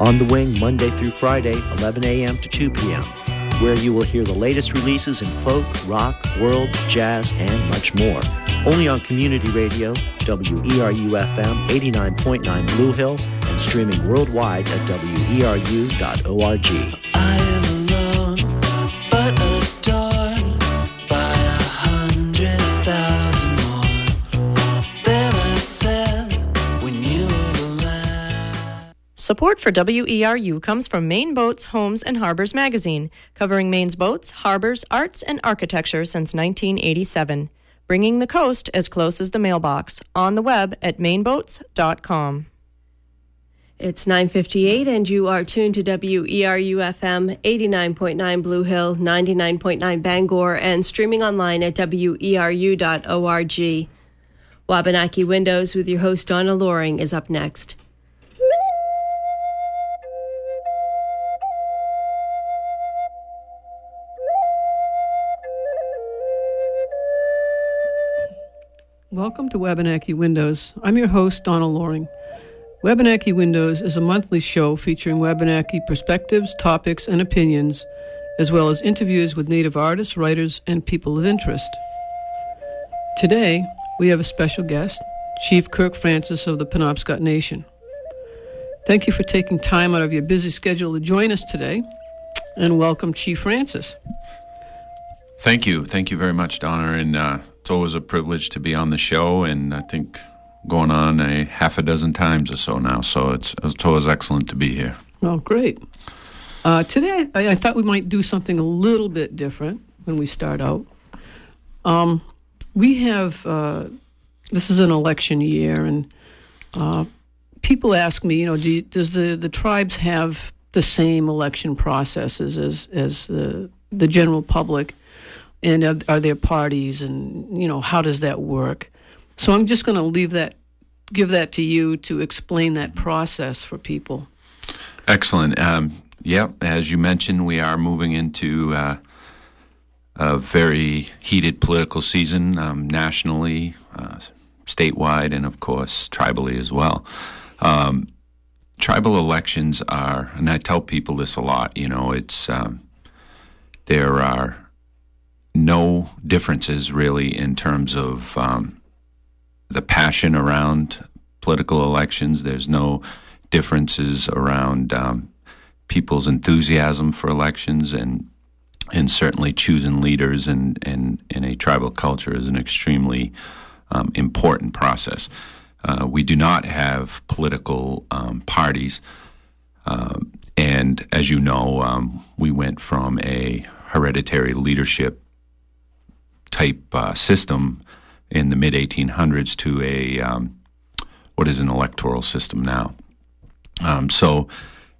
On the Wing, Monday through Friday, 11 a.m. to 2 p.m., where you will hear the latest releases in folk, rock, world, jazz, and much more. Only on Community Radio, WERU FM 89.9 Blue Hill, and streaming worldwide at weru.org. Support for WERU comes from Maine Boats, Homes, and Harbors magazine, covering Maine's boats, harbors, arts, and architecture since 1987. Bringing the coast as close as the mailbox. On the web at maineboats.com. It's 9:58 and you are tuned to WERU FM 89.9 Blue Hill, 99.9 Bangor and streaming online at weru.org. Wabanaki Windows with your host Donna Loring is up next. Welcome to Wabanaki Windows. I'm your host, Donna Loring. Wabanaki Windows is a monthly show featuring Wabanaki perspectives, topics, and opinions, as well as interviews with Native artists, writers, and people of interest. Today, we have a special guest, Chief Kirk Francis of the Penobscot Nation. Thank you for taking time out of your busy schedule to join us today, and welcome, Chief Francis. Thank you. Thank you very much, Donna. And uh, always a privilege to be on the show. And I think going on a half a dozen times or so now. So it's, it's always excellent to be here. Oh, great. Uh, today, I, I thought we might do something a little bit different when we start out. Um, we have, uh, this is an election year, and uh, people ask me, you know, do you, does the, the tribes have the same election processes as, as the, the general public? And are, are there parties, and, you know, how does that work? So I'm just going to leave that, give that to you to explain that process for people. Excellent. Um, yeah, as you mentioned, we are moving into uh, a very heated political season um, nationally, uh, statewide, and of course, tribally as well. Um, tribal elections are, and I tell people this a lot, you know, it's, um, there are no differences really in terms of um, the passion around political elections. There's no differences around um, people's enthusiasm for elections, and and certainly choosing leaders in in, in a tribal culture is an extremely um, important process. Uh, we do not have political um, parties, um, and as you know, um, we went from a hereditary leadership type uh, system in the mid 1800s to a um, what is an electoral system now. Um, so,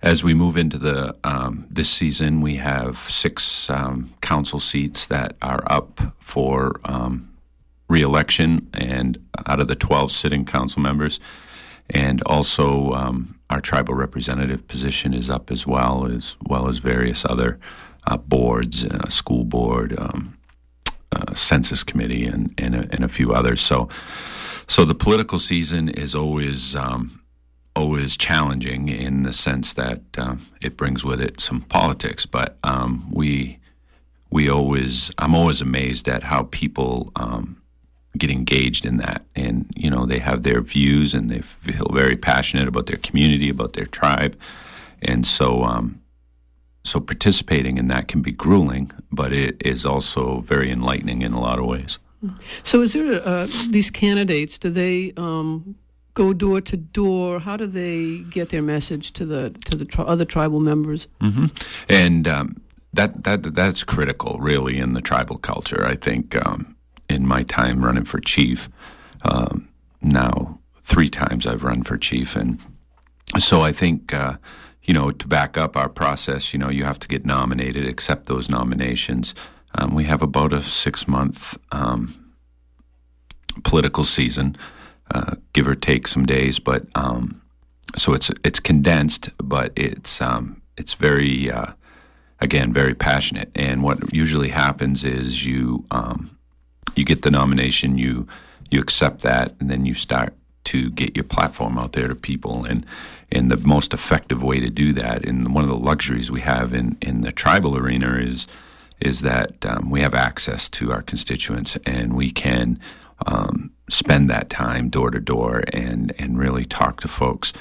as we move into the um, this season, we have six um, council seats that are up for um, reelection, and out of the 12 sitting council members, and also um, our tribal representative position is up as well, as well as various other uh, boards, uh, school board. Um, uh, census committee and and a, and a, few others. So, so the political season is always um, always challenging in the sense that uh, it brings with it some politics. But um, we we always I'm always amazed at how people um, get engaged in that, and you know they have their views and they feel very passionate about their community, about their tribe, and so um, so participating in that can be grueling, but it is also very enlightening in a lot of ways. So, is there uh, these candidates? Do they um, go door to door? How do they get their message to the to the tri- other tribal members? Mm-hmm. And um, that that that's critical, really, in the tribal culture. I think um, in my time running for chief, um, now three times I've run for chief, and so I think. Uh, you know, to back up our process, you know, you have to get nominated, accept those nominations. Um, we have about a six month um, political season, uh, give or take some days, but um, so it's it's condensed, but it's um, it's very uh, again very passionate. And what usually happens is you um, you get the nomination, you you accept that, and then you start to get your platform out there to people and and the most effective way to do that and one of the luxuries we have in in the tribal arena is is that um, we have access to our constituents and we can um, spend that time door to door and and really talk to folks.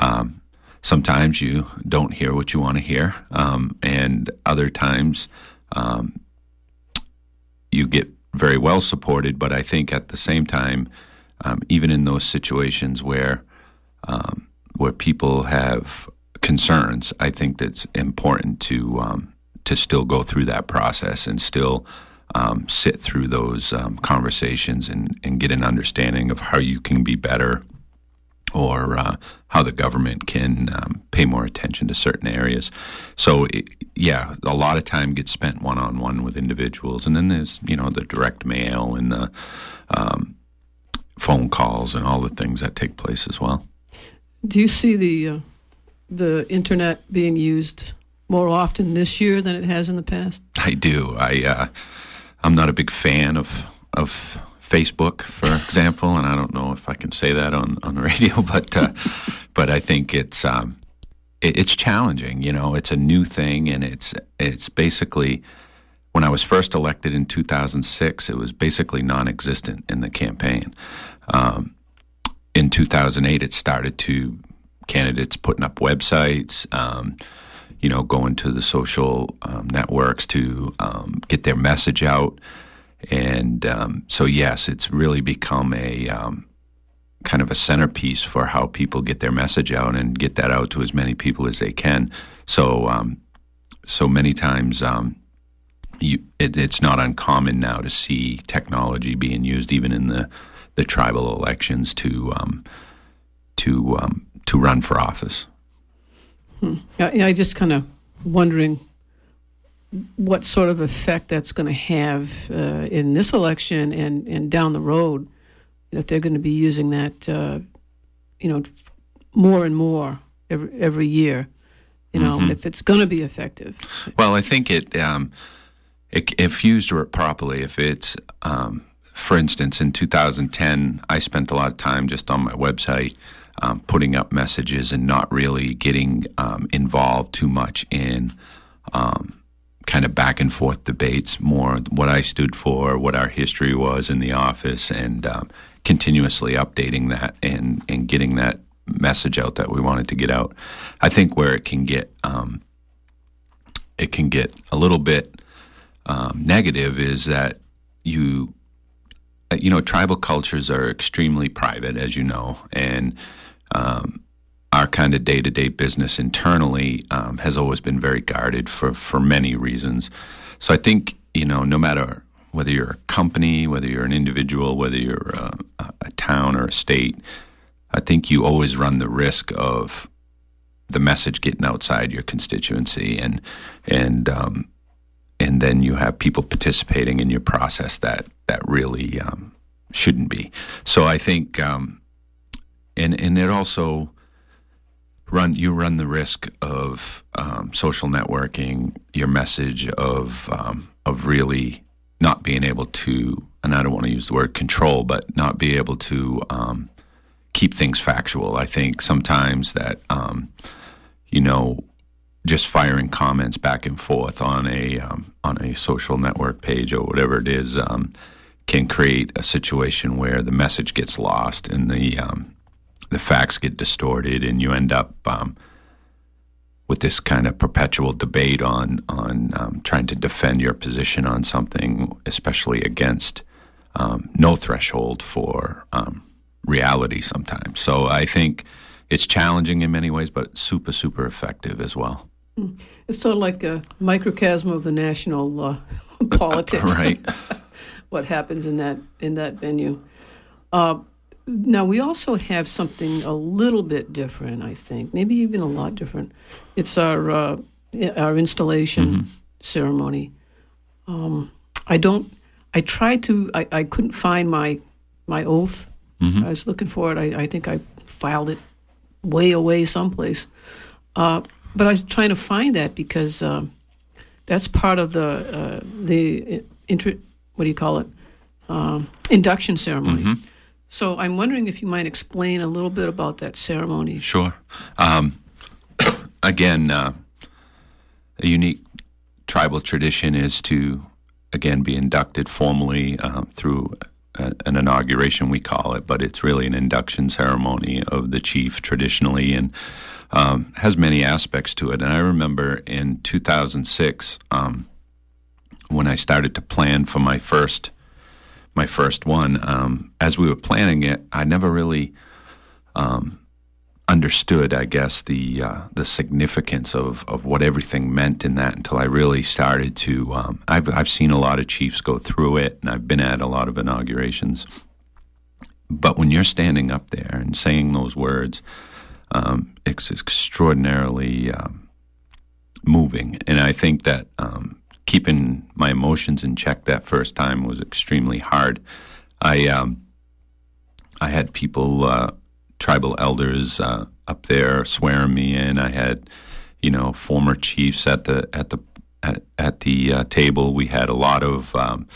Um, sometimes you don't hear what you want to hear um, and other times um, you get very well supported but I think at the same time um, even in those situations where um, where people have concerns, I think that's important to um, to still go through that process and still um, sit through those um, conversations and, and get an understanding of how you can be better or uh, how the government can um, pay more attention to certain areas. So, it, yeah, a lot of time gets spent one on one with individuals, and then there's you know the direct mail and the um, phone calls and all the things that take place as well. Do you see the uh, the internet being used more often this year than it has in the past? I do. I uh, I'm not a big fan of of Facebook, for example, and I don't know if I can say that on on the radio, but uh, but I think it's um, it, it's challenging. You know, it's a new thing, and it's it's basically when I was first elected in 2006, it was basically non-existent in the campaign. Um, in 2008, it started to candidates putting up websites, um, you know, going to the social um, networks to um, get their message out. And um, so, yes, it's really become a um, kind of a centerpiece for how people get their message out and get that out to as many people as they can. So, um, so many times, you, it, it's not uncommon now to see technology being used even in the the tribal elections to um, to um, to run for office. Hmm. I, I just kind of wondering what sort of effect that's going to have uh, in this election and, and down the road. If they're going to be using that, uh, you know, more and more every every year, you know, mm-hmm. if it's going to be effective. Well, I think it, um, it if used properly, if it's um, for instance, in 2010, I spent a lot of time just on my website um, putting up messages and not really getting um, involved too much in um, kind of back and forth debates, more what I stood for, what our history was in the office, and um, continuously updating that and, and getting that message out that we wanted to get out. I think where it can get um, it can get a little bit um, negative is that you you know, tribal cultures are extremely private, as you know, and um, our kind of day to day business internally um, has always been very guarded for, for many reasons. So I think, you know, no matter whether you're a company, whether you're an individual, whether you're a, a town or a state, I think you always run the risk of the message getting outside your constituency and and um, and then you have people participating in your process that that really um, shouldn't be. So I think, um, and and it also run you run the risk of um, social networking, your message of um, of really not being able to, and I don't want to use the word control, but not be able to um, keep things factual. I think sometimes that um, you know just firing comments back and forth on a um, on a social network page or whatever it is um, can create a situation where the message gets lost and the um, the facts get distorted, and you end up um, with this kind of perpetual debate on on um, trying to defend your position on something, especially against um, no threshold for reality sometimes. So I think it's challenging in many ways, but super super effective as well. It's sort of like a microcosm of the national uh, politics. right. what happens in that in that venue. Uh, now we also have something a little bit different. I think maybe even a lot different. It's our uh, our installation mm-hmm. ceremony. Um, I don't. I tried to. I, I couldn't find my my oath. Mm-hmm. I was looking for it. I, I think I filed it way away someplace. Uh, but I was trying to find that because um, that's part of the uh, the intro, what do you call it um, induction ceremony. Mm-hmm. So I'm wondering if you might explain a little bit about that ceremony. Sure. Um, again, uh, a unique tribal tradition is to, again, be inducted formally uh, through a, an inauguration, we call it, but it's really an induction ceremony of the chief traditionally and um, has many aspects to it. And I remember in 2006, um, when I started to plan for my first my first one, um, as we were planning it, I never really um, understood, I guess, the uh, the significance of, of what everything meant in that until I really started to. Um, I've I've seen a lot of chiefs go through it, and I've been at a lot of inaugurations. But when you're standing up there and saying those words, um, it's extraordinarily um, moving, and I think that um, keeping my emotions in check that first time was extremely hard. I um, I had people, uh, tribal elders, uh, up there swearing me in. I had, you know, former chiefs at the at the at, at the uh, table. We had a lot of. Um,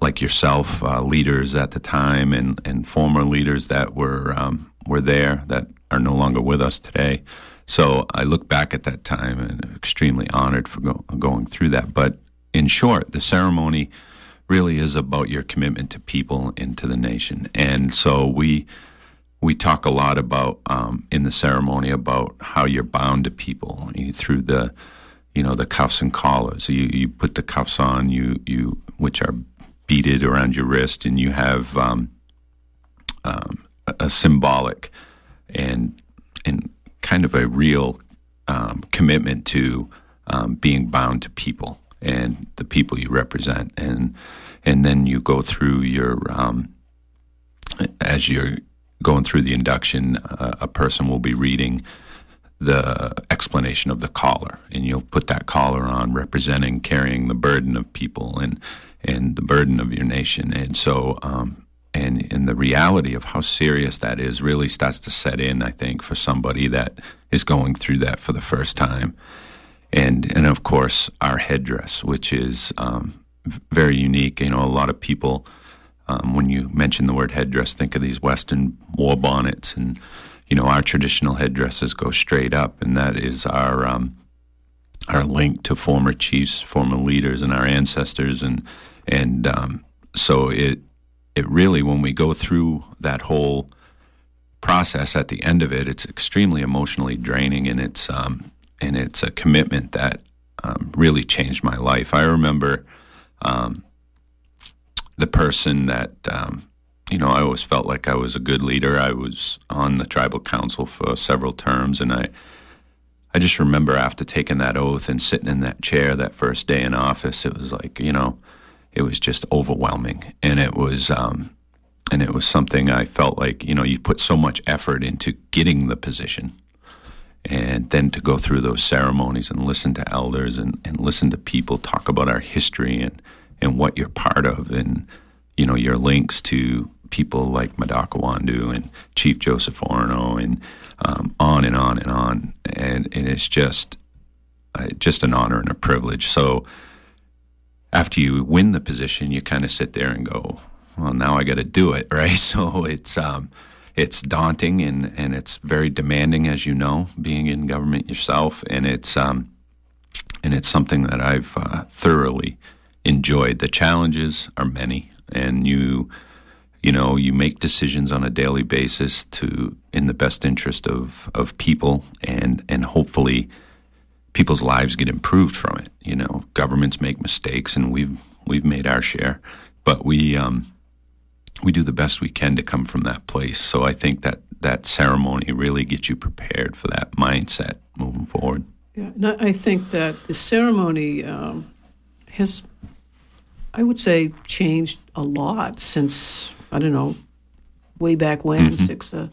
like yourself, uh, leaders at the time, and, and former leaders that were um, were there that are no longer with us today. So I look back at that time and extremely honored for go- going through that. But in short, the ceremony really is about your commitment to people and to the nation. And so we we talk a lot about um, in the ceremony about how you're bound to people you, through the you know the cuffs and collars. You you put the cuffs on you you which are beaded around your wrist, and you have um, um, a, a symbolic and and kind of a real um, commitment to um, being bound to people and the people you represent, and and then you go through your um, as you're going through the induction, uh, a person will be reading the explanation of the collar, and you'll put that collar on, representing carrying the burden of people and and the burden of your nation, and so um, and and the reality of how serious that is really starts to set in. I think for somebody that is going through that for the first time, and and of course our headdress, which is um, very unique. You know, a lot of people um, when you mention the word headdress, think of these Western war bonnets, and you know our traditional headdresses go straight up, and that is our um, our link to former chiefs, former leaders, and our ancestors, and and um, so it it really, when we go through that whole process at the end of it, it's extremely emotionally draining, and it's um, and it's a commitment that um, really changed my life. I remember um, the person that um, you know. I always felt like I was a good leader. I was on the tribal council for several terms, and I. I just remember after taking that oath and sitting in that chair that first day in office, it was like, you know, it was just overwhelming, and it was um, and it was something I felt like you know you put so much effort into getting the position, and then to go through those ceremonies and listen to elders and, and listen to people talk about our history and and what you're part of and you know your links to people like Madockawando and Chief Joseph Orono and um, on and on and on. And and it's just uh, just an honor and a privilege. So after you win the position, you kind of sit there and go, well, now I got to do it, right? So it's um, it's daunting and, and it's very demanding, as you know, being in government yourself, and it's um, and it's something that I've uh, thoroughly enjoyed. The challenges are many, and you you know you make decisions on a daily basis to in the best interest of of people and and hopefully people's lives get improved from it. You know, governments make mistakes, and we've we've made our share, but we um, we do the best we can to come from that place. So I think that that ceremony really gets you prepared for that mindset moving forward. Yeah, and I think that the ceremony um, has, I would say, changed a lot since I don't know, way back when, mm-hmm. six, uh,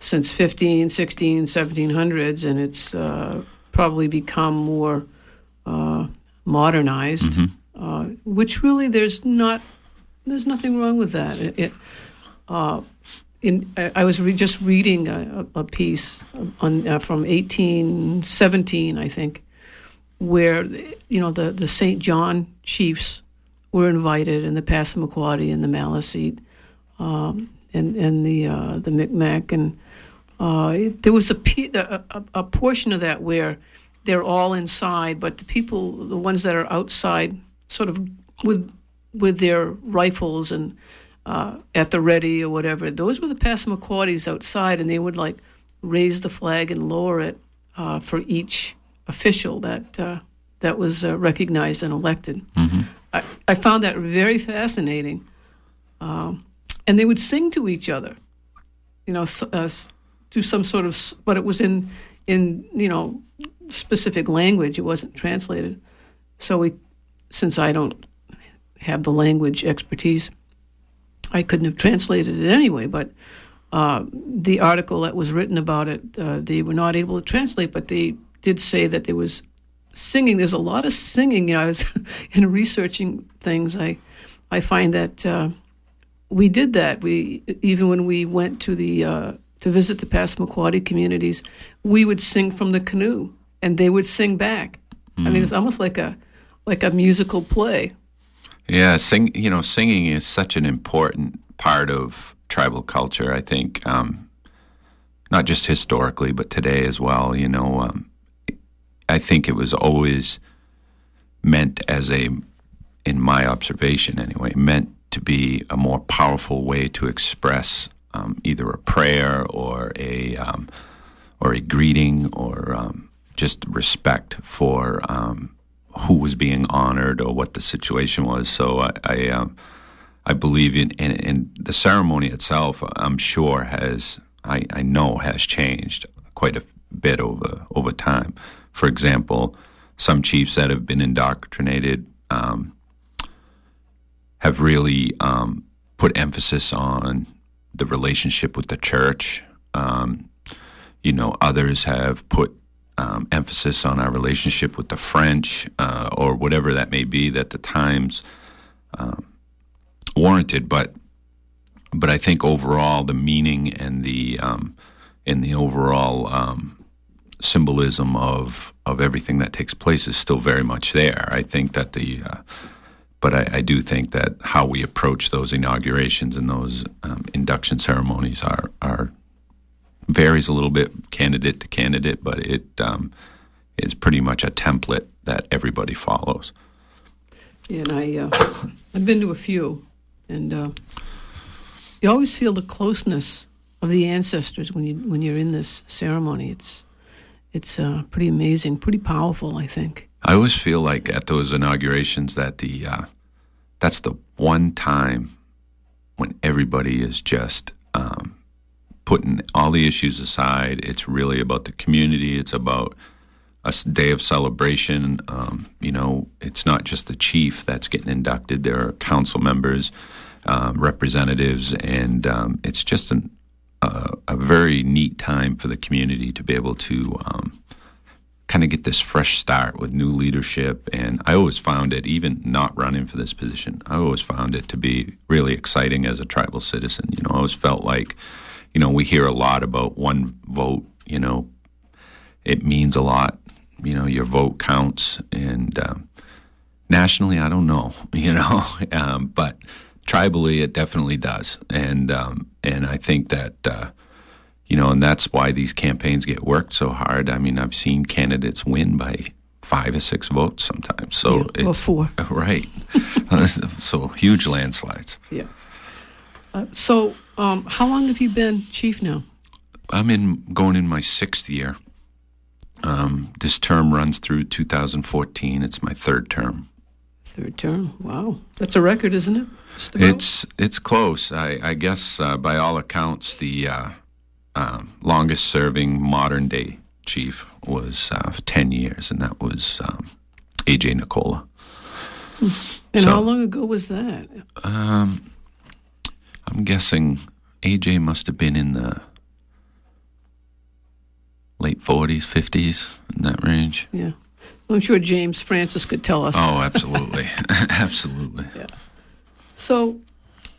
since 15, 16, 1700s, and it's uh, probably become more uh, modernized, mm-hmm. uh, which really there's not there's nothing wrong with that. It, it, uh, in, I was re- just reading a, a piece on, uh, from 1817, I think, where you know the, the St. John chiefs were invited, and the Passamaquoddy and the Maliseet, um, and and the uh, the Micmac, and uh, there was a, pe- a a a portion of that where they're all inside, but the people, the ones that are outside, sort of with with their rifles and uh, at the ready or whatever, those were the Passamaquoddies outside, and they would like raise the flag and lower it uh, for each official that uh, that was uh, recognized and elected. I, I found that very fascinating. Um, and they would sing to each other, you know, uh, do some sort of, but it was in in you know specific language. It wasn't translated. So we, since I don't have the language expertise, I couldn't have translated it anyway. But uh, the article that was written about it, uh, they were not able to translate, but they did say that there was singing. There's a lot of singing. You know, I was in researching things. I I find that uh, we did that. We even when we went to the uh, to visit the Passamaquoddy communities, we would sing from the canoe, and they would sing back. I mean, it's almost like a like a musical play. Yeah, sing. You know, singing is such an important part of tribal culture. I think, um, not just historically, but today as well. You know, um, I think it was always meant as a, in my observation anyway, meant to be a more powerful way to express um, either a prayer or a um, or a greeting or um, just respect for um, who was being honored or what the situation was. So I I, um, I believe in, in in the ceremony itself. I'm sure has I, I know has changed quite a bit over over time. For example, some chiefs that have been indoctrinated um, have really um, put emphasis on the relationship with the church. Um, you know, others have put um, emphasis on our relationship with the French uh, or whatever that may be that the times um, warranted. But but I think overall the meaning and the um, and the overall um, symbolism of of everything that takes place is still very much there. I think that the uh, but I, I do think that how we approach those inaugurations and those um, induction ceremonies are are varies a little bit candidate to candidate, but it um, is pretty much a template that everybody follows. And I, uh, I've been to a few, and uh, you always feel the closeness of the ancestors when you when you're in this ceremony. It's it's uh, pretty amazing, pretty powerful. I think. I always feel like at those inaugurations that the uh, that's the one time when everybody is just um, putting all the issues aside. It's really about the community. It's about a day of celebration. Um, you know, it's not just the chief that's getting inducted. There are council members, um, representatives, and um, it's just an, uh, a very neat time for the community to be able to um, kind of get this fresh start with new leadership. And I always found it, even not running for this position, I always found it to be really exciting as a tribal citizen. You know, I always felt like, you know, we hear a lot about one vote, you know, it means a lot. You know, your vote counts. And um, nationally, I don't know, you know, um, but tribally, it definitely does. And, um, and I think that, uh, you know, and that's why these campaigns get worked so hard. I mean, I've seen candidates win by five or six votes sometimes. So Yeah, or four. right. so huge landslides. Yeah. Uh, so, um, how long have you been chief now? I'm in going in my sixth year. Um, this term runs through 2014. It's my third term. Third term. Wow, that's a record, isn't it? It's it's close. I, I guess uh, by all accounts, the uh, um, longest serving modern day chief was uh, 10 years, and that was um, AJ Nicola. and so- how long ago was that? Um, I'm guessing AJ must have been in the late 40s, 50s, in that range. Yeah, I'm sure James Francis could tell us. Oh, absolutely, absolutely. Yeah. So,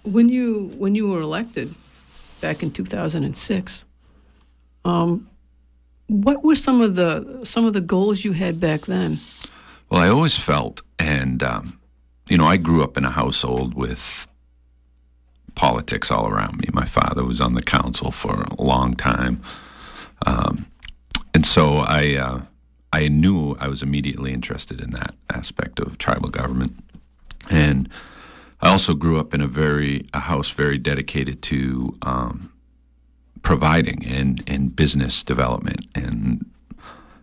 when you when you were elected back in 2006, um, what were some of the some of the goals you had back then? Well, I always felt, and um, you know, I grew up in a household with politics all around me. My father was on the council for a long time, um, and so I uh, I knew I was immediately interested in that aspect of tribal government, and I also grew up in a very a house very dedicated to um, providing and and business development and.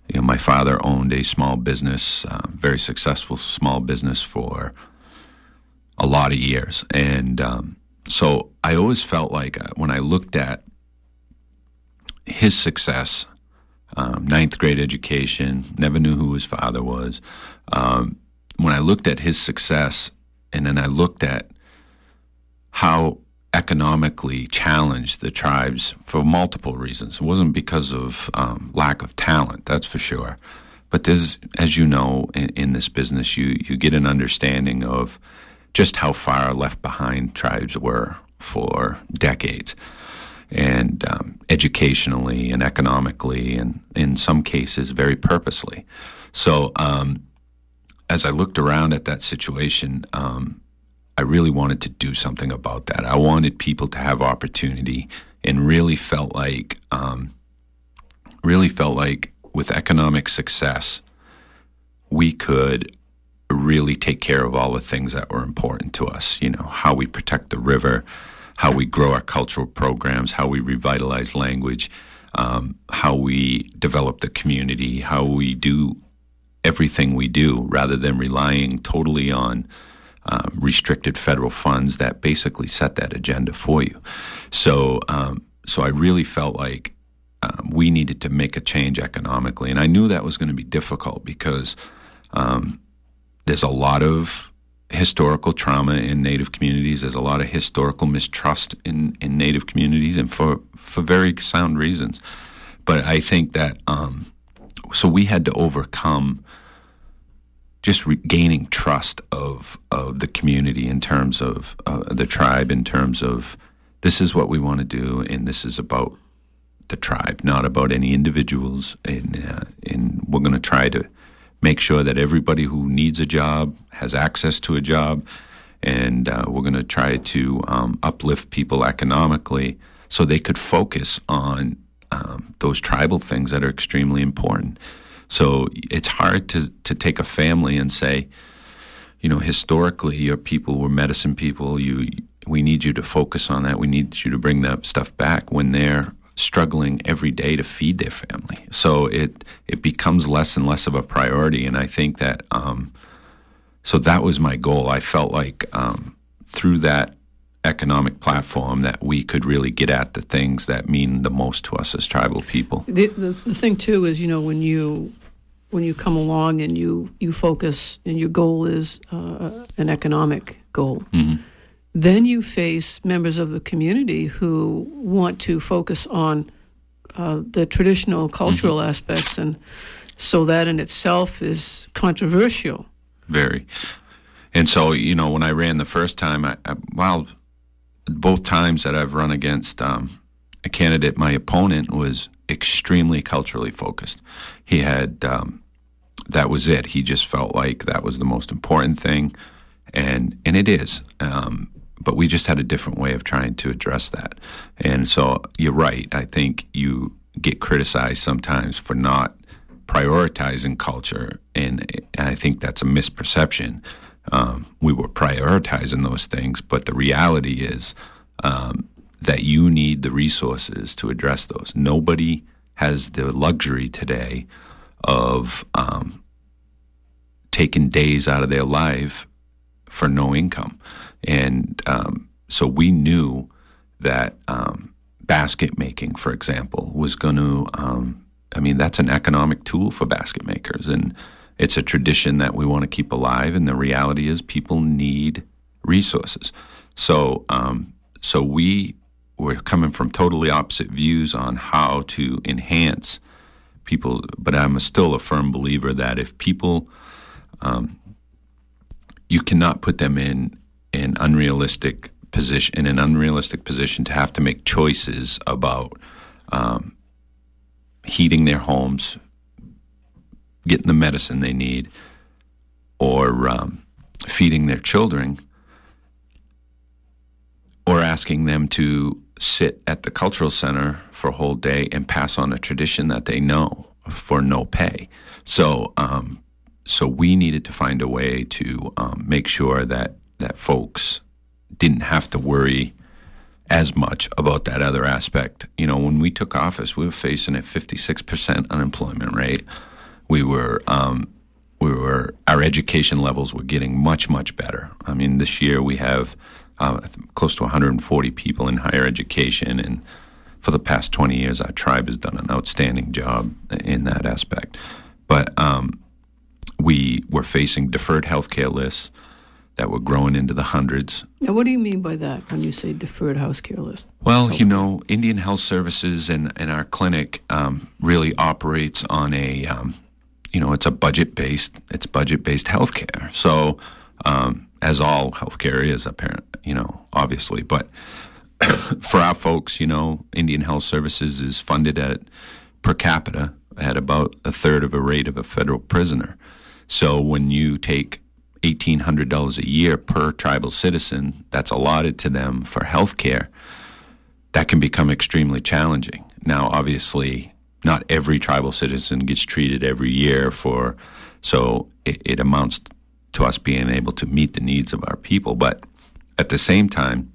You know, my father owned a small business, uh, very successful small business for a lot of years, and um, so I always felt like uh, when I looked at his success, um, ninth grade education, never knew who his father was. Um, when I looked at his success, and then I looked at how economically challenged the tribes for multiple reasons. It wasn't because of um, lack of talent, that's for sure. But there's, as you know, in, in this business, you you get an understanding of just how far left behind tribes were for decades, and um, educationally and economically, and in some cases, very purposely. So, um, as I looked around at that situation, um, I really wanted to do something about that. I wanted people to have opportunity, and really felt like, um, really felt like with economic success, we could really take care of all the things that were important to us. You know, how we protect the river, how we grow our cultural programs, how we revitalize language, um, how we develop the community, how we do everything we do rather than relying totally on uh, restricted federal funds that basically set that agenda for you. So, um, so I really felt like um, we needed to make a change economically, and I knew that was going to be difficult because um, there's a lot of historical trauma in Native communities. There's a lot of historical mistrust in, in Native communities, and for for very sound reasons. But I think that um, so we had to overcome just regaining trust of of the community in terms of uh, the tribe, in terms of this is what we want to do, and this is about the tribe, not about any individuals. And uh, and we're going to try to make sure that everybody who needs a job has access to a job, and uh, we're going to try to um, uplift people economically so they could focus on um, those tribal things that are extremely important. So it's hard to to take a family and say, you know, historically your people were medicine people. You we need you to focus on that. We need you to bring that stuff back when they're struggling every day to feed their family. So it it becomes less and less of a priority. And I think that um, so that was my goal. I felt like um, through that economic platform that we could really get at the things that mean the most to us as tribal people. The, the, the thing too is, you know, when you when you come along and you you focus and your goal is uh, an economic goal, Mm-hmm. then you face members of the community who want to focus on uh, the traditional cultural Mm-hmm. aspects, and so that in itself is controversial. Very. And so, you know, when I ran the first time, I, I, well, both times that I've run against um, a candidate, my opponent was extremely culturally focused. He had, um, that was it. He just felt like that was the most important thing. And, and it is. Um, but we just had a different way of trying to address that. And so you're right. I think you get criticized sometimes for not prioritizing culture, and, and I think that's a misperception. Um, we were prioritizing those things, but the reality is um, that you need the resources to address those. Nobody has the luxury today of um, taking days out of their life for no income. And um, so we knew that um, basket making, for example, was going to, um, I mean, that's an economic tool for basket makers. And it's a tradition that we want to keep alive. And the reality is people need resources. So, um, so we were coming from totally opposite views on how to enhance people. But I'm still a firm believer that if people, um, you cannot put them in an unrealistic position in an unrealistic position to have to make choices about um, heating their homes, getting the medicine they need, or um, feeding their children, or asking them to sit at the cultural center for a whole day and pass on a tradition that they know for no pay. So, um, so we needed to find a way to um, make sure that that folks didn't have to worry as much about that other aspect. You know, when we took office, we were facing a 56% unemployment rate. We were, um, we were, our education levels were getting much, much better. I mean, this year we have uh, close to 140 people in higher education, and for the past 20 years, our tribe has done an outstanding job in that aspect. But um, we were facing deferred health care lists that were growing into the hundreds. Now, what do you mean by that when you say deferred house care list? Well, you know, Indian Health Services and, and our clinic um, really operates on a, um, you know, it's a budget based, it's budget based healthcare. So, um, as all healthcare is, apparent, you know, obviously, but for our folks, you know, Indian Health Services is funded at per capita at about a third of a rate of a federal prisoner. So when you take $1,800 a year per tribal citizen that's allotted to them for health care, that can become extremely challenging. Now, obviously, not every tribal citizen gets treated every year for, so it, it amounts to us being able to meet the needs of our people. But at the same time,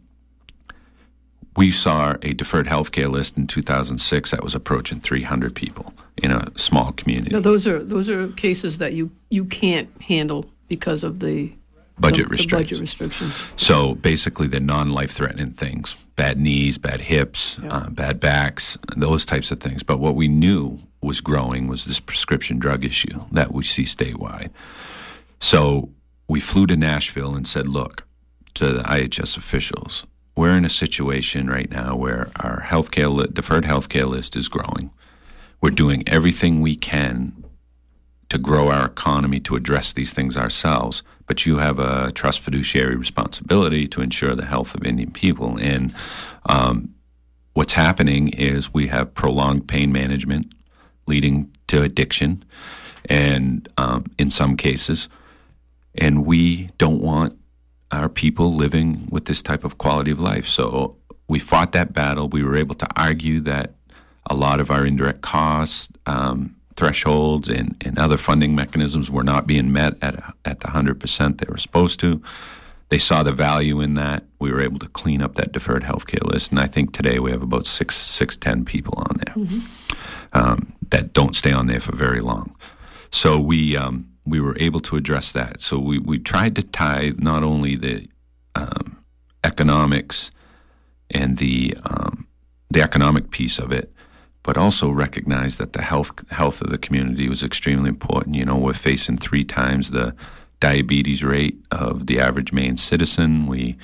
we saw a deferred health care list in 2006 that was approaching 300 people in a small community. Now, those are those are cases that you you can't handle because of the budget the, restrictions. The budget restrictions. So basically, the non-life threatening things: bad knees, bad hips, Yeah. uh, bad backs, those types of things. But what we knew was growing was this prescription drug issue that we see statewide. So we flew to Nashville and said, "Look, to the IHS officials, we're in a situation right now where our healthcare li- deferred healthcare list is growing. We're doing everything we can to grow our economy to address these things ourselves. But you have a trust fiduciary responsibility to ensure the health of Indian people. And um, what's happening is we have prolonged pain management leading to addiction, and um, in some cases, and we don't want our people living with this type of quality of life. So we fought that battle. We were able to argue that a lot of our indirect costs um, thresholds and, and other funding mechanisms were not being met at, a, at the 100% they were supposed to. They saw the value in that. We were able to clean up that deferred healthcare list. And I think today we have about six, six, ten people on there um, that don't stay on there for very long. So we um, we were able to address that. So we, we tried to tie not only the um, economics and the um, the economic piece of it, but also recognize that the health health of the community was extremely important. You know, we're facing three times the diabetes rate of the average Maine citizen. We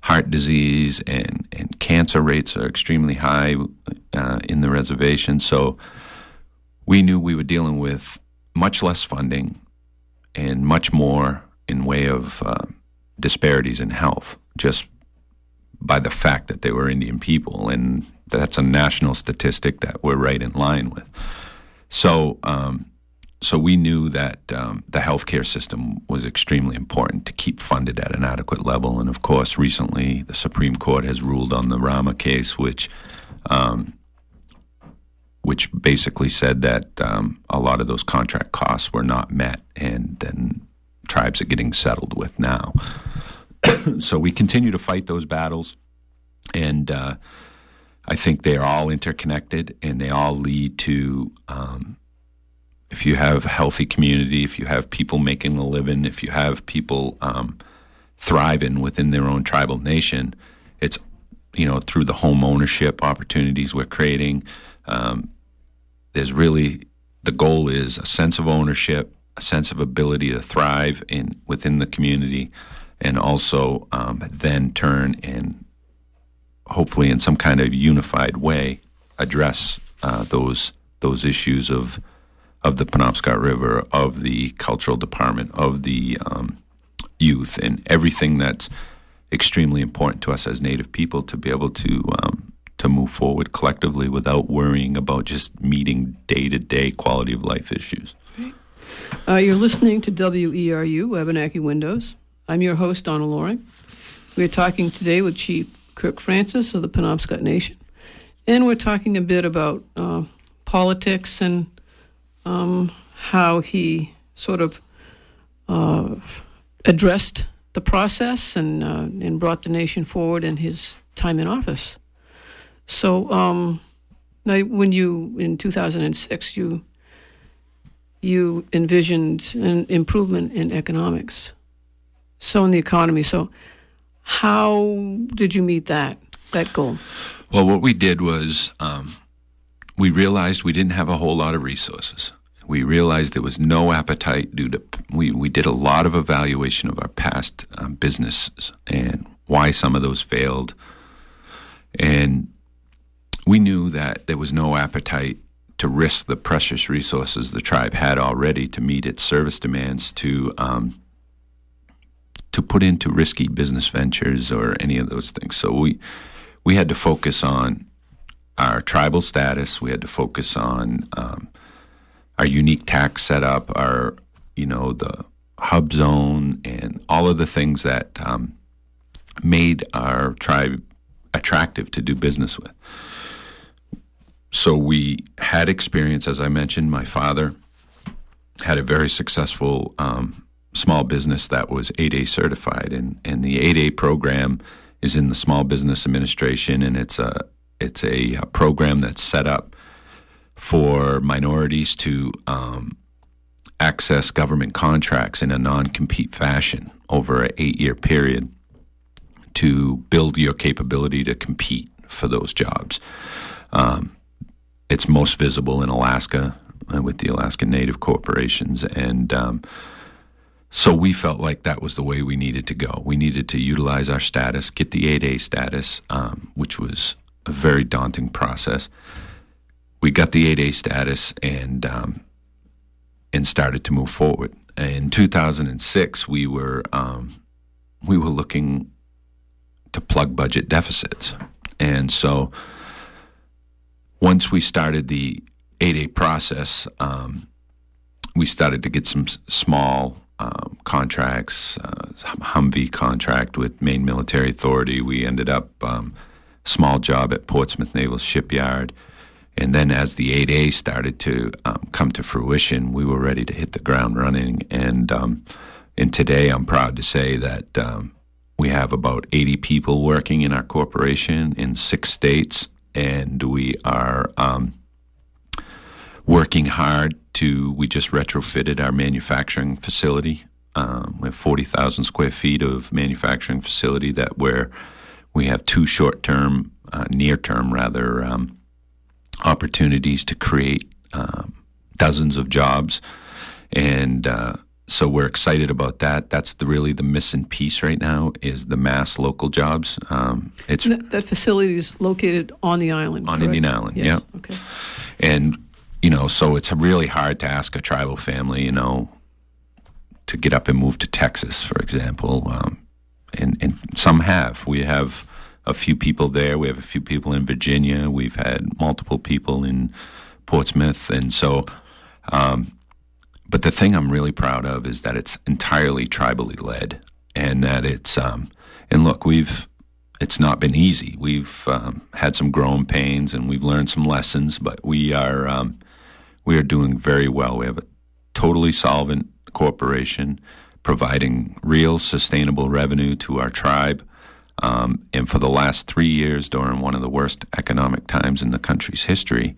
heart disease and, and cancer rates are extremely high uh, in the reservation. So we knew we were dealing with much less funding and much more in way of uh, disparities in health just by the fact that they were Indian people. And that's a national statistic that we're right in line with. So, um, so we knew that um, the healthcare system was extremely important to keep funded at an adequate level. And of course, recently the Supreme Court has ruled on the Ramah case, which um, which basically said that um, a lot of those contract costs were not met, and then tribes are getting settled with now. so we continue to fight those battles, and uh, I think they are all interconnected, and they all lead to. Um, if you have a healthy community, if you have people making a living, if you have people um, thriving within their own tribal nation, it's you know through the home ownership opportunities we're creating. Um, there's really the goal is a sense of ownership, a sense of ability to thrive in within the community, and also um, then turn and hopefully in some kind of unified way address uh, those those issues of of the Penobscot River, of the cultural department, of the um, youth, and everything that's extremely important to us as Native people to be able to um, to move forward collectively without worrying about just meeting day to day quality of life issues. Uh, you're listening to WERU, Wabanaki Windows. I'm your host, Donna Loring. We're talking today with Chief Kirk Francis of the Penobscot Nation. And we're talking a bit about uh, politics and um, how he sort of uh, addressed the process and uh, and brought the nation forward in his time in office. So um, now, when you in 2006 you you envisioned an improvement in economics, so in the economy. So how did you meet that that goal? Well, what we did was um, we realized we didn't have a whole lot of resources. We realized there was no appetite due to we, we did a lot of evaluation of our past um, businesses and why some of those failed, and we knew that there was no appetite to risk the precious resources the tribe had already to meet its service demands to um, to put into risky business ventures or any of those things. So we we had to focus on our tribal status. We had to focus on um, our unique tax setup, our you know the HUBZone, and all of the things that um, made our tribe attractive to do business with. So we had experience, as I mentioned. My father had a very successful um, small business that was 8A certified, and and the 8A program is in the Small Business Administration, and it's a it's a, a program that's set up for minorities to um, access government contracts in a non-compete fashion over an eight-year period to build your capability to compete for those jobs. Um, it's most visible in Alaska uh, with the Alaska Native corporations, and um, so we felt like that was the way we needed to go. We needed to utilize our status, get the 8A status, um, which was a very daunting process. We got the 8A status and um, and started to move forward. In 2006, we were um, we were looking to plug budget deficits, and so once we started the 8A process, um, we started to get some small um, contracts, uh, Humvee contract with Maine Military Authority. We ended up um, small job at Portsmouth Naval Shipyard. And then as the 8A started to um, come to fruition, we were ready to hit the ground running. And, um, and today I'm proud to say that um, we have about 80 people working in our corporation in six states, and we are um, working hard to. We just retrofitted our manufacturing facility. Um, we have 40,000 square feet of manufacturing facility that where we have two short-term, uh, near-term rather, um, opportunities to create um, dozens of jobs, and uh, so we're excited about that. That's the really the missing piece right now is the mass local jobs. Um, it's That, that facility is located on the island. On correct? Indian Island, Yes. yeah. Okay. and you know, so it's really hard to ask a tribal family, you know, to get up and move to Texas, for example. Um, and and some have. We have a few people there. We have a few people in Virginia. We've had multiple people in Portsmouth, and so. Um, but the thing I'm really proud of is that it's entirely tribally led, and that it's um, and look, we've it's not been easy. We've um, had some growing pains, and we've learned some lessons, but we are um, we are doing very well. We have a totally solvent corporation providing real sustainable revenue to our tribe. Um, and for the last three years, during one of the worst economic times in the country's history,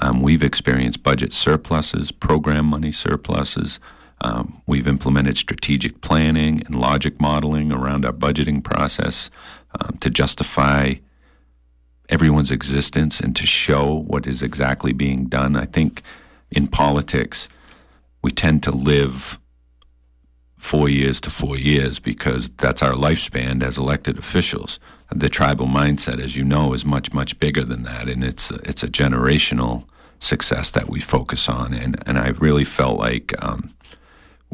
um, we've experienced budget surpluses, program money surpluses. Um, we've implemented strategic planning and logic modeling around our budgeting process um, to justify everyone's existence and to show what is exactly being done. I think in politics, we tend to live four years to four years because that's our lifespan as elected officials. The tribal mindset, as you know, is much much bigger than that, and it's a, it's a generational success that we focus on. And and I really felt like. Um,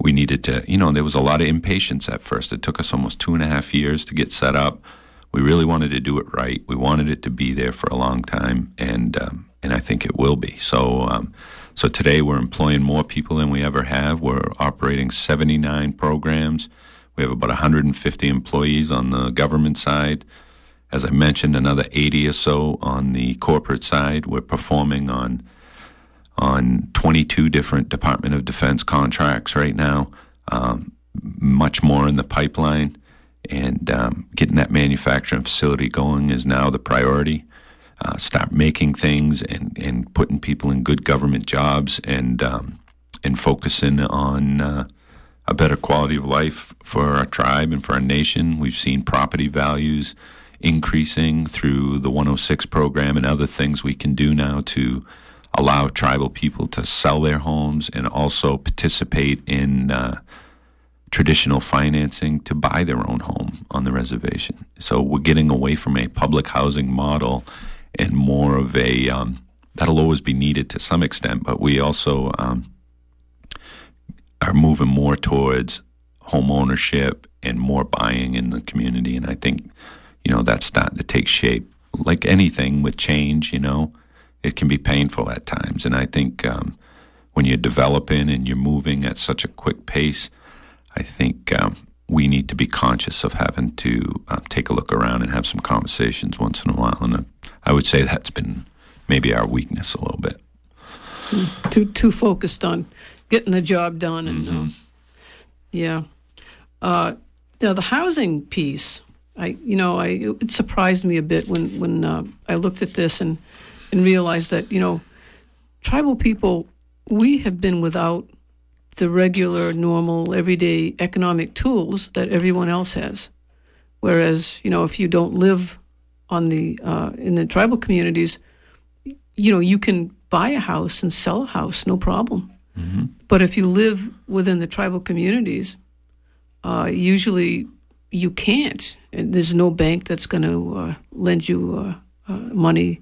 we needed to, you know, there was a lot of impatience at first. It took us almost two and a half years to get set up. We really wanted to do it right. We wanted it to be there for a long time, and um, and I think it will be. So um, so today we're employing more people than we ever have. We're operating 79 programs. We have about 150 employees on the government side, as I mentioned, another 80 or so on the corporate side. We're performing on on 22 different Department of Defense contracts right now. Um, much more in the pipeline, and um, getting that manufacturing facility going is now the priority. Uh, start making things and, and putting people in good government jobs and um, and focusing on uh, a better quality of life for our tribe and for our nation. We've seen property values increasing through the 106 program and other things we can do now to allow tribal people to sell their homes and also participate in uh, traditional financing to buy their own home on the reservation. So we're getting away from a public housing model and more of a um, that'll always be needed to some extent, but we also um, are moving more towards home ownership and more buying in the community. And I think, you know, that's starting to take shape. Like anything with change, you know, it can be painful at times. And I think um, when you're developing and you're moving at such a quick pace, I think um, we need to be conscious of having to uh, take a look around and have some conversations once in a while. And I would say that's been maybe our weakness a little bit. Too too focused on getting the job done, and uh, yeah. Uh, now the housing piece, I you know I it surprised me a bit when when uh, I looked at this and and realized that you know tribal people we have been without the regular, normal, everyday economic tools that everyone else has. Whereas, you know, if you don't live on the uh, in the tribal communities, you know, you can buy a house and sell a house, no problem. But if you live within the tribal communities, uh, usually you can't. And there's no bank that's going to uh, lend you uh, uh, money,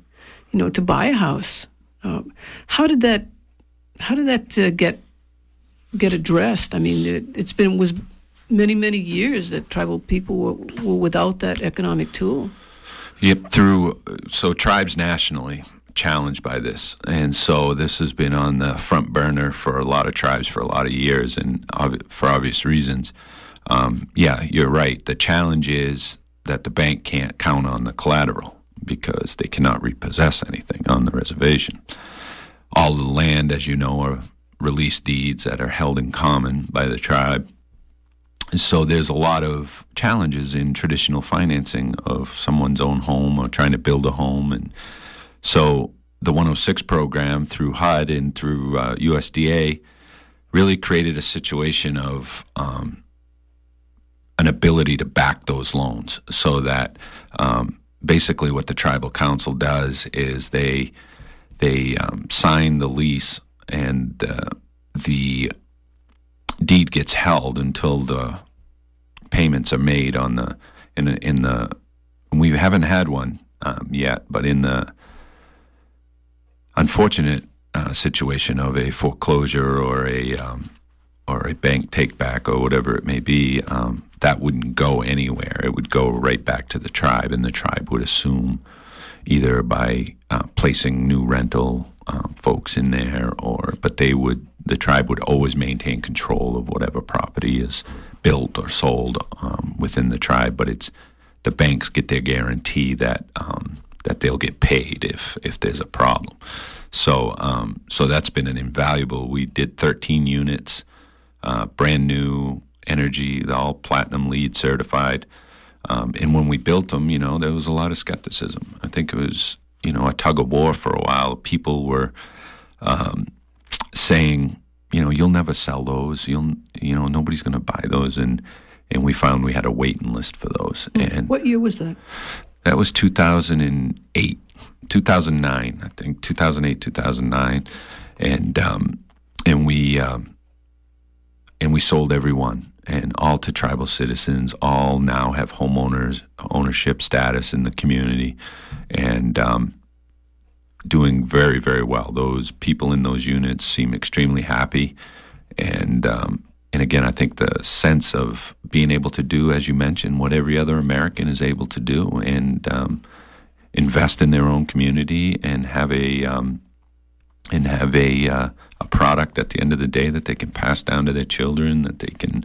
you know, to buy a house. Uh, how did that? How did that uh, get get addressed? I mean, it, it's been was many many years that tribal people were, were without that economic tool. Yep, through so tribes nationally challenged by this, and so this has been on the front burner for a lot of tribes for a lot of years, and for obvious reasons. Um, yeah, you're right. The challenge is that the bank can't count on the collateral because they cannot repossess anything on the reservation. All the land, as you know, are release deeds that are held in common by the tribe. So there's a lot of challenges in traditional financing of someone's own home or trying to build a home. And so the 106 program through HUD and through uh, USDA really created a situation of um, an ability to back those loans so that um, basically what the tribal council does is they they um, sign the lease and uh, the deed gets held until the payments are made on the in in the we haven't had one um, yet, but in the unfortunate uh, situation of a foreclosure or a um, or a bank take back or whatever it may be, um, that wouldn't go anywhere. It would go right back to the tribe, and the tribe would assume either by uh, placing new rental um, folks in there, or but they would the tribe would always maintain control of whatever property is built or sold um, within the tribe. But it's the banks get their guarantee that um, that they'll get paid if if there's a problem. So um, so that's been an invaluable. We did 13 units, uh, brand new energy, all platinum LEED certified. Um, and when we built them, you know, there was a lot of skepticism. I think it was, you know, a tug of war for a while. People were um, saying, you know, you'll never sell those. You'll, you know, nobody's going to buy those. And and we found we had a waiting list for those. And What year was that? that was 2008, 2009, I think, 2008, 2009, and um, and we um, and we sold every one, and all to tribal citizens. All now have homeowners ownership status in the community, and um, doing very very well. Those people in those units seem extremely happy, and um, and again, I think the sense of being able to do, as you mentioned, what every other American is able to do, and um, invest in their own community, and have a um, and have a uh, a product at the end of the day that they can pass down to their children, that they can,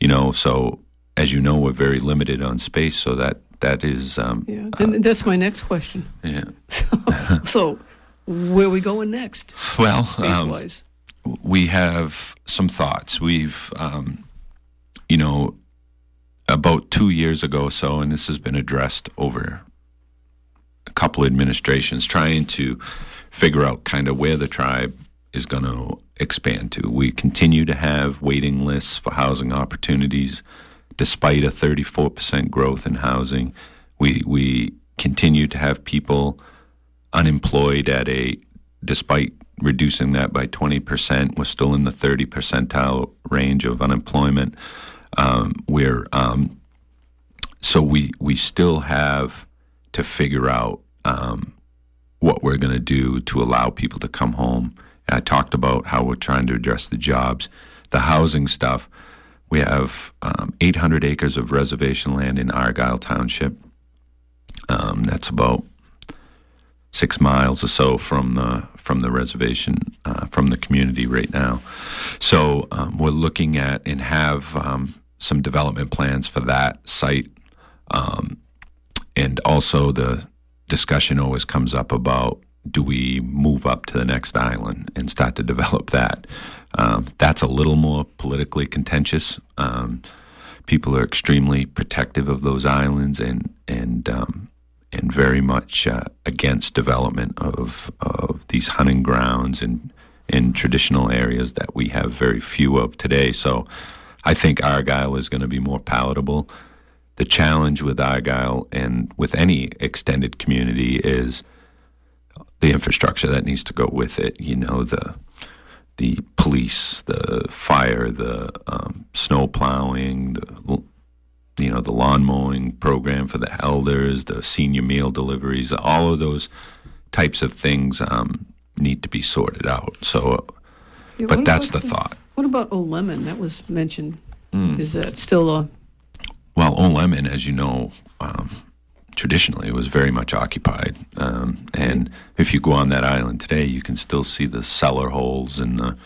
you know. So as you know, we're very limited on space, so that that is um, Yeah, and that's my next question. yeah. So, where are we going next, Well, space um, wise? we have some thoughts. We've, um, you know, about two years ago or so, and this has been addressed over a couple administrations, trying to figure out kind of where the tribe is going to expand to. We continue to have waiting lists for housing opportunities, despite a 34% growth in housing. We we continue to have people unemployed at a despite reducing that by 20%, we're still in the 30 percentile range of unemployment. Um, we're um, so we we still have to figure out um, what we're going to do to allow people to come home. I talked about how we're trying to address the jobs, the housing stuff. We have um, 800 acres of reservation land in Argyle Township. Um, that's about six miles or so from the from the reservation uh, from the community right now. So um, we're looking at and have um, some development plans for that site, um, and also the discussion always comes up about do we move up to the next island and start to develop that. Um, that's a little more politically contentious. Um, people are extremely protective of those islands and and um, and very much uh, against development of of these hunting grounds and in traditional areas that we have very few of today. So I think Argyle is going to be more palatable. The challenge with Argyle and with any extended community is the infrastructure that needs to go with it. You know the the police, the fire, the um, snow plowing, the you know the lawn mowing program for the elders, the senior meal deliveries, all of those types of things um, need to be sorted out. So, Yeah, but that's about the thought. What about Olamon? That was mentioned. Hmm. Is that still a Well, Olamon, as you know, um, traditionally it was very much occupied. Um, and if you go on that island today, you can still see the cellar holes and the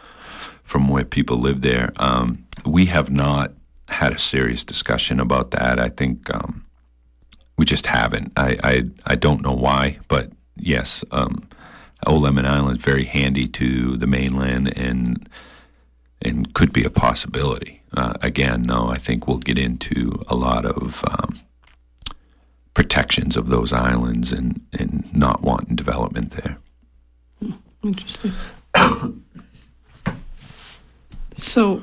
from where people live there. Um, we have not had a serious discussion about that. I think um, we just haven't. I, I I don't know why, but yes, um, Olamon Island is very handy to the mainland and and could be a possibility. Uh, again, though, I think we'll get into a lot of um, protections of those islands and, and not wanting development there. interesting? so,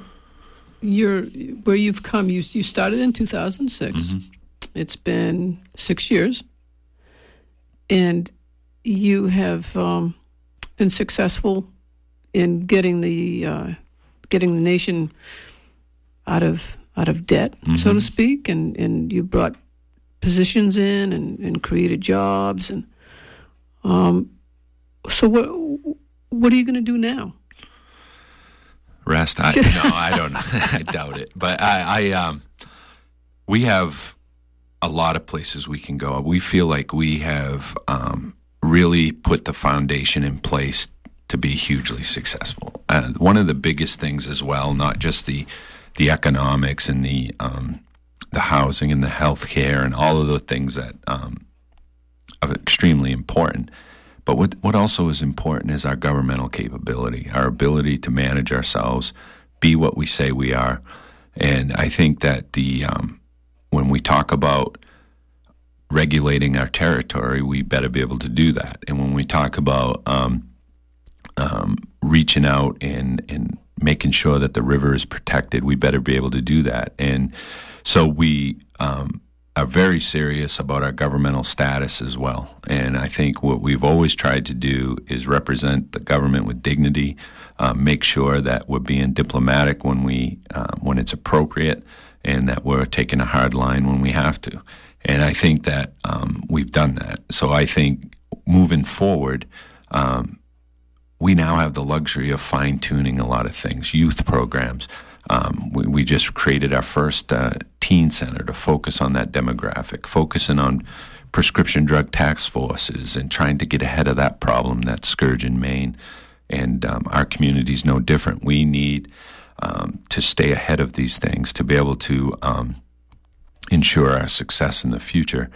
you're where you've come. You you started in 2006. It's been six years, and you have um, been successful in getting the uh, getting the nation out of out of debt, so to speak, and and you brought positions in and, and created jobs and um, so what what are you going to do now? Rest? I, no, I don't. I doubt it. But I, I, um, we have a lot of places we can go. We feel like we have um, really put the foundation in place to be hugely successful. Uh, one of the biggest things as well, not just the the economics and the um, the housing and the healthcare and all of the things that um, are extremely important. But what, what also is important is our governmental capability, our ability to manage ourselves, be what we say we are. And I think that the um, when we talk about regulating our territory, we better be able to do that. And when we talk about um, um, reaching out and, and making sure that the river is protected, we better be able to do that. And so we um, are very serious about our governmental status as well. And I think what we've always tried to do is represent the government with dignity, uh, make sure that we're being diplomatic when we uh, when it's appropriate, and that we're taking a hard line when we have to. And I think that um, we've done that. So I think moving forward. Um, we now have the luxury of fine tuning a lot of things, youth programs. Um, we, we just created our first uh, teen center to focus on that demographic, focusing on prescription drug tax forces and trying to get ahead of that problem, that scourge in Maine. And um, our community is no different. We need um, to stay ahead of these things to be able to um, ensure our success in the future.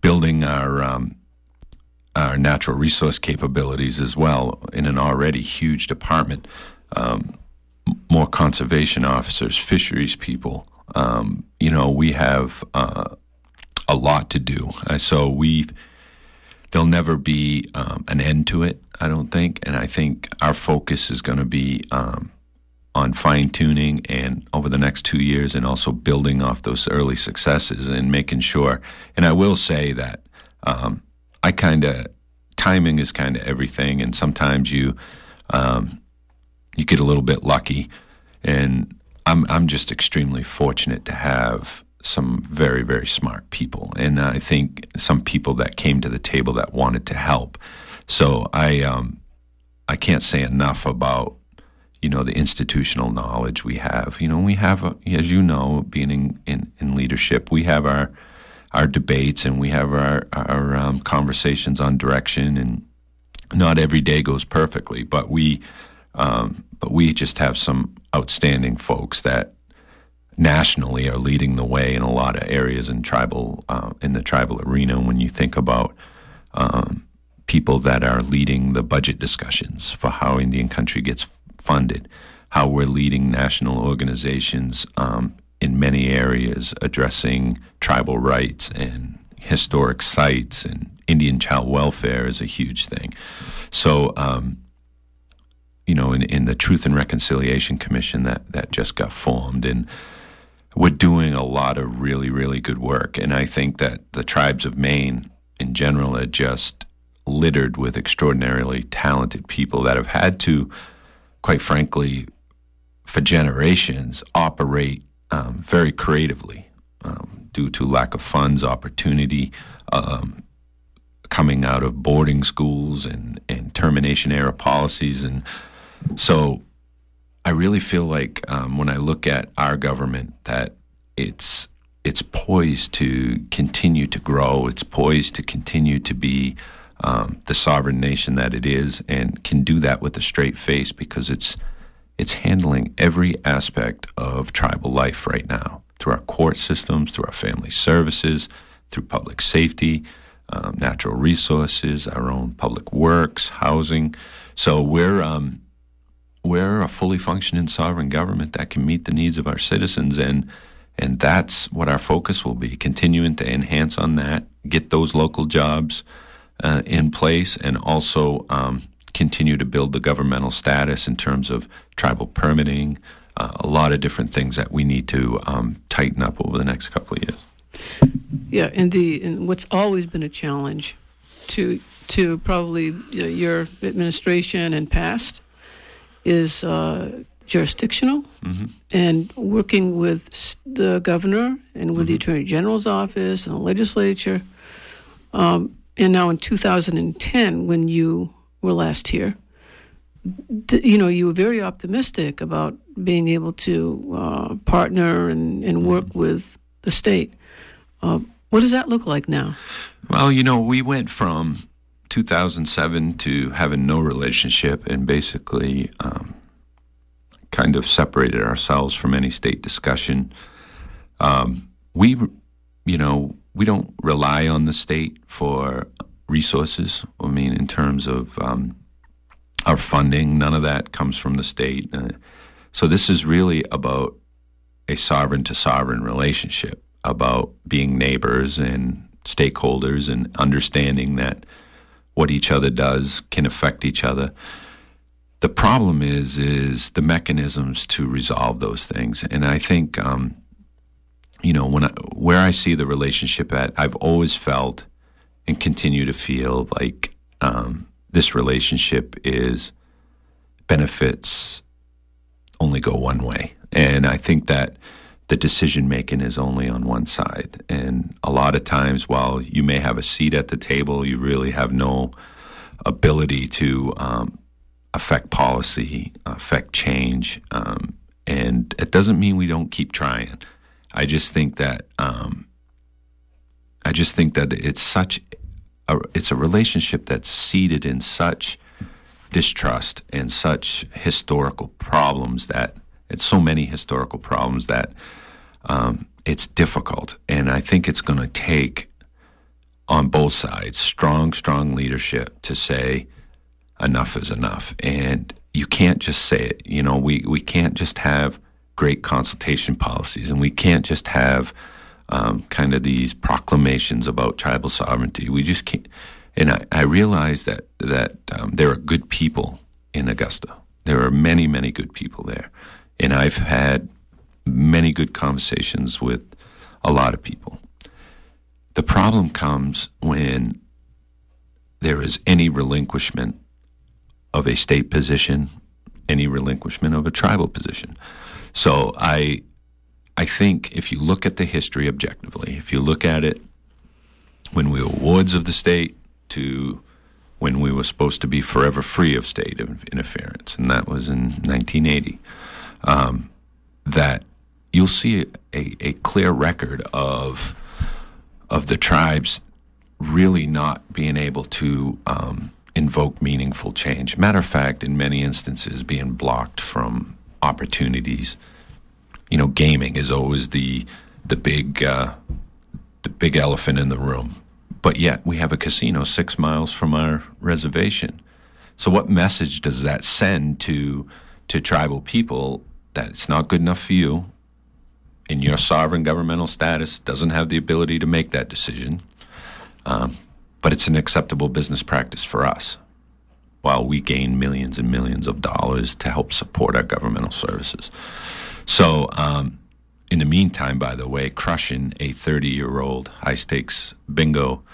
Building our um, our natural resource capabilities as well in an already huge department. Um, more conservation officers, fisheries people. Um, you know, we have uh, a lot to do. Uh, so we there'll never be um, an end to it. I don't think, and I think our focus is going to be um, on fine tuning and over the next two years, and also building off those early successes and making sure. And I will say that um, I kind of timing is kind of everything, and sometimes you um, you get a little bit lucky, and I'm I'm just extremely fortunate to have some very very smart people, and I think some people that came to the table that wanted to help. So I um, I can't say enough about you know the institutional knowledge we have. You know, we have, a, as you know, being in, in, in, leadership, we have our our debates and we have our our um, conversations on direction, and not every day goes perfectly, but we um, but we just have some outstanding folks that nationally are leading the way in a lot of areas in tribal uh, in the tribal arena. When you think about um, people that are leading the budget discussions for how Indian country gets funded, how we're leading national organizations um, in many areas addressing tribal rights and historic sites and Indian child welfare is a huge thing. So, um, you know, in, in the Truth and Reconciliation Commission that, that just got formed, and we're doing a lot of really, really good work. And I think that the tribes of Maine in general are just littered with extraordinarily talented people that have had to quite frankly, for generations, operate um, very creatively um, due to lack of funds, opportunity, um, coming out of boarding schools and, and termination era policies. And so I really feel like um, when I look at our government that it's it's poised to continue to grow. It's poised to continue to be um, the sovereign nation that it is, and can do that with a straight face because it's it's handling every aspect of tribal life right now through our court systems, through our family services, through public safety, um, natural resources, our own public works, housing. So we're um, we're a fully functioning sovereign government that can meet the needs of our citizens and and that's what our focus will be continuing to enhance on that get those local jobs uh, in place and also um, continue to build the governmental status in terms of tribal permitting, uh, a lot of different things that we need to um, tighten up over the next couple of years. Yeah, and the and what's always been a challenge to to probably you know, your administration and past is uh, jurisdictional mm-hmm. and working with the governor and with mm-hmm. the attorney general's office and the legislature. Um, and now in 2010, when you were last here, th- you know, you were very optimistic about being able to uh, partner and, and work mm-hmm. with the state. Uh, what does that look like now? Well, you know, we went from 2007 to having no relationship and basically um, kind of separated ourselves from any state discussion. Um, we, you know, we don't rely on the state for resources. I mean, in terms of um, our funding, none of that comes from the state. Uh, so this is really about a sovereign to sovereign relationship, about being neighbors and stakeholders and understanding that what each other does can affect each other. The problem is is the mechanisms to resolve those things, and I think um, you know, when I, where I see the relationship at, I've always felt and continue to feel like um, this relationship is benefits only go one way, and I think that the decision making is only on one side, and a lot of times, while you may have a seat at the table, you really have no ability to um, affect policy, affect change, um, and it doesn't mean we don't keep trying. I just think that um, I just think that it's such a, it's a relationship that's seated in such distrust and such historical problems that it's so many historical problems that um, it's difficult, and I think it's going to take on both sides strong, strong leadership to say enough is enough, and you can't just say it. You know, we we can't just have great consultation policies, and we can't just have um, kind of these proclamations about tribal sovereignty. We just can't. And I, I realize that that um, there are good people in Augusta. There are many, many good people there, and I've had many good conversations with a lot of people. The problem comes when there is any relinquishment of a state position, any relinquishment of a tribal position. So I I think if you look at the history objectively, if you look at it when we were wards of the state to when we were supposed to be forever free of state interference, and that was in 1980, um, that you'll see a, a clear record of of the tribes really not being able to um, invoke meaningful change. Matter of fact, in many instances, being blocked from opportunities. You know, gaming is always the the big uh, the big elephant in the room, but yet we have a casino six miles from our reservation. So, what message does that send to to tribal people that it's not good enough for you? In your sovereign governmental status doesn't have the ability to make that decision, um, but it's an acceptable business practice for us while we gain millions and millions of dollars to help support our governmental services. So, um, in the meantime, by the way, crushing a 30 year old high stakes bingo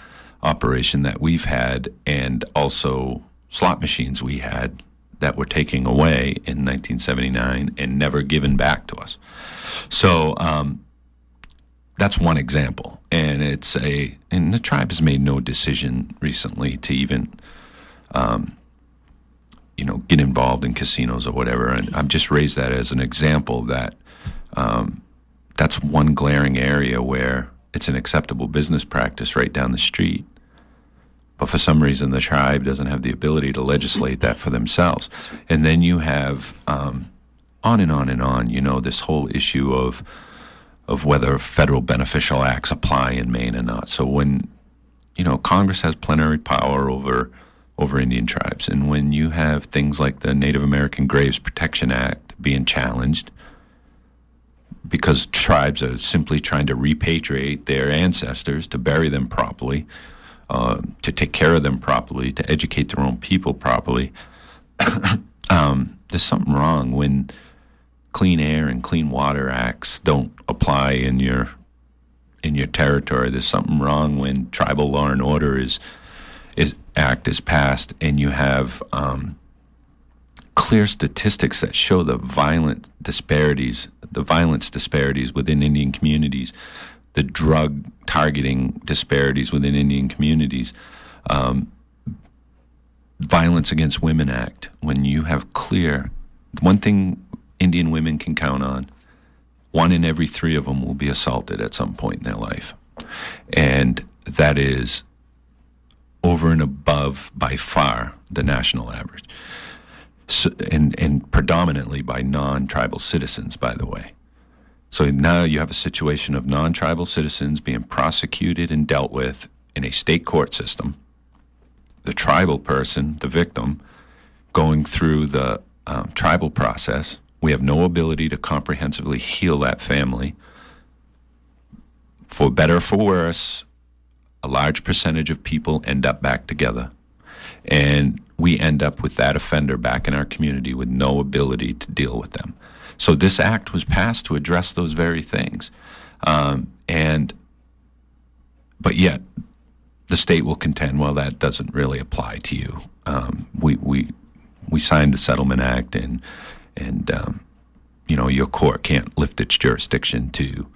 operation that we've had and also slot machines we had that were taken away in 1979 and never given back to us. So um, that's one example, and it's a and the tribe has made no decision recently to even, um, you know, get involved in casinos or whatever. And I've just raised that as an example that um, that's one glaring area where it's an acceptable business practice right down the street. But for some reason, the tribe doesn't have the ability to legislate that for themselves. And then you have um, on and on and on. You know, this whole issue of of whether federal beneficial acts apply in Maine or not. So when you know Congress has plenary power over over Indian tribes, and when you have things like the Native American Graves Protection Act being challenged because tribes are simply trying to repatriate their ancestors to bury them properly, uh, to take care of them properly, to educate their own people properly. um, there's something wrong when Clean Air and Clean Water Acts don't apply in your in your territory. There's something wrong when Tribal Law and Order is is act is passed, and you have um, clear statistics that show the violent disparities, the violence disparities within Indian communities, the drug targeting disparities within Indian communities. Um, Violence Against Women Act, when you have clear, one thing Indian women can count on. One in every three of them will be assaulted at some point in their life. And that is over and above, by far, the national average. So, and, and predominantly by non tribal citizens, by the way. So now you have a situation of non tribal citizens being prosecuted and dealt with in a state court system. The tribal person, the victim, going through the um, tribal process, we have no ability to comprehensively heal that family. For better or for worse, a large percentage of people end up back together. And we end up with that offender back in our community with no ability to deal with them. So this act was passed to address those very things. Um, and, but yet, the state will contend, well, that doesn't really apply to you. Um, we, we, we signed the Settlement Act and and um, you know your court can't lift its jurisdiction to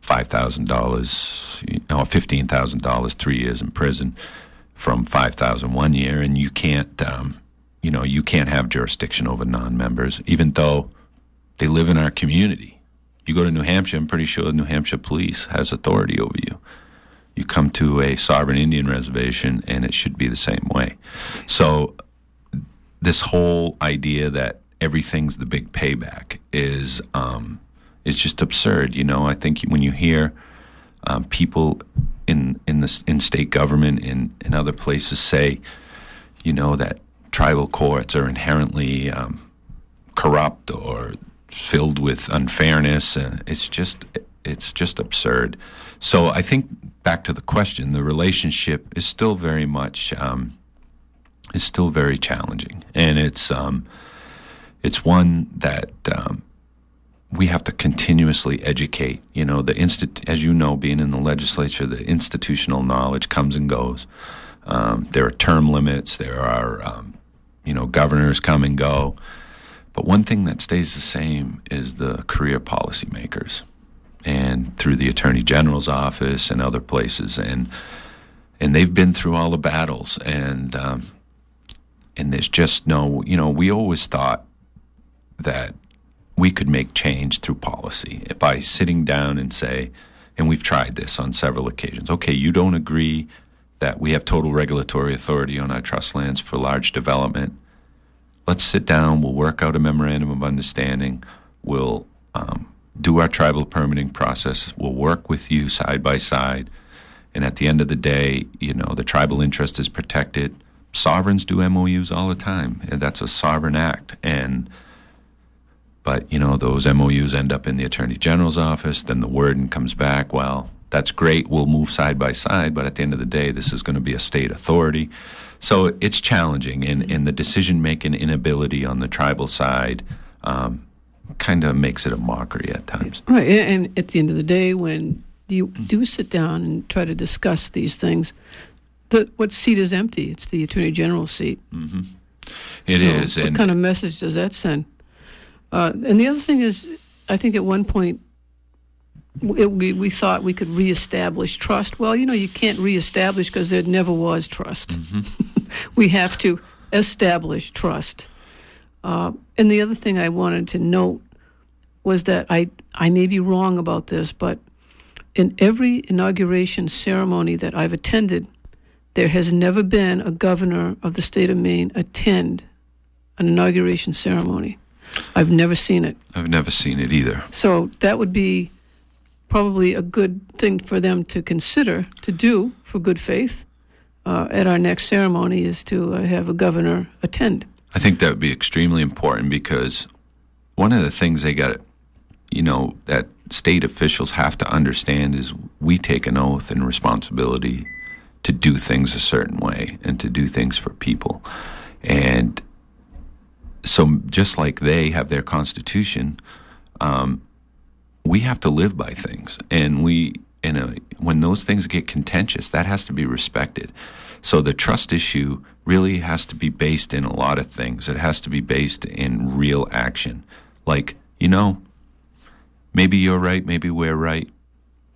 five thousand dollars or fifteen thousand dollars, three years in prison, from five thousand one year, and you can't um, you know you can't have jurisdiction over non-members, even though they live in our community. You go to New Hampshire, I'm pretty sure the New Hampshire police has authority over you. You come to a sovereign Indian reservation, and it should be the same way. So, this whole idea that everything's the big payback is um, is just absurd. You know, I think when you hear um, people in in the in state government in in other places say, you know, that tribal courts are inherently um, corrupt or filled with unfairness, and it's just it's just absurd. So I think back to the question, the relationship is still very much um, is still very challenging, and it's um, it's one that um, we have to continuously educate. You know, the instit- as you know, being in the legislature, the institutional knowledge comes and goes. Um, there are term limits. There are, um, you know, governors come and go. But one thing that stays the same is the career policymakers, and through the attorney general's office and other places, and and they've been through all the battles, and um, and there's just no, you know, we always thought that we could make change through policy by sitting down and say, and we've tried this on several occasions. Okay, you don't agree that we have total regulatory authority on our trust lands for large development. Let's sit down. We'll work out a memorandum of understanding. We'll um, do our tribal permitting process. We'll work with you side by side. And at the end of the day, you know, the tribal interest is protected. Sovereigns do MOUs all the time, and that's a sovereign act. And but, you know, those MOUs end up in the Attorney General's office. Then the word comes back, well, that's great. We'll move side by side. But at the end of the day, this is going to be a state authority. So it's challenging. And, and the decision making inability on the tribal side um, kind of makes it a mockery at times. Right. And at the end of the day, when you do sit down and try to discuss these things, the, what seat is empty? It's the Attorney General's seat. Mm-hmm. It so is. What kind of message does that send? Uh, and the other thing is, I think at one point it, we, we thought we could reestablish trust. Well, you know, you can't reestablish because there never was trust. Mm-hmm. We have to establish trust. Uh, and the other thing I wanted to note was that I, I may be wrong about this, but in every inauguration ceremony that I've attended, there has never been a governor of the state of Maine attend an inauguration ceremony. I've never seen it. I've never seen it either. So that would be probably a good thing for them to consider to do for good faith uh, at our next ceremony is to uh, have a governor attend. I think that would be extremely important because one of the things they got, you know, that state officials have to understand is we take an oath and responsibility to do things a certain way and to do things for people. And so, just like they have their constitution, um, we have to live by things. And we, in a, when those things get contentious, that has to be respected. So, the trust issue really has to be based in a lot of things. It has to be based in real action. Like, you know, maybe you're right, maybe we're right,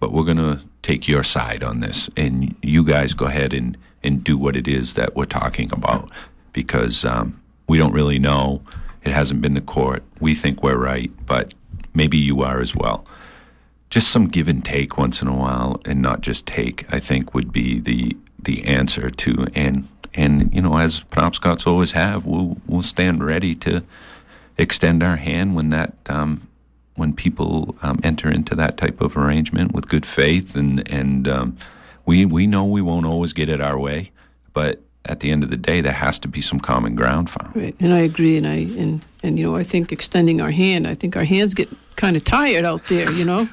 but we're going to take your side on this. And you guys go ahead and, and do what it is that we're talking about because um, we don't really know. It hasn't been to court. We think we're right, but maybe you are as well. Just some give and take once in a while, and not just take. I think would be the the answer to and and you know as Penobscots always have, we'll we'll stand ready to extend our hand when that um, when people um, enter into that type of arrangement with good faith and and um, we we know we won't always get it our way, but at the end of the day, there has to be some common ground found. Right, and I agree, and I and and you know I think extending our hand, I think our hands get kind of tired out there, you know.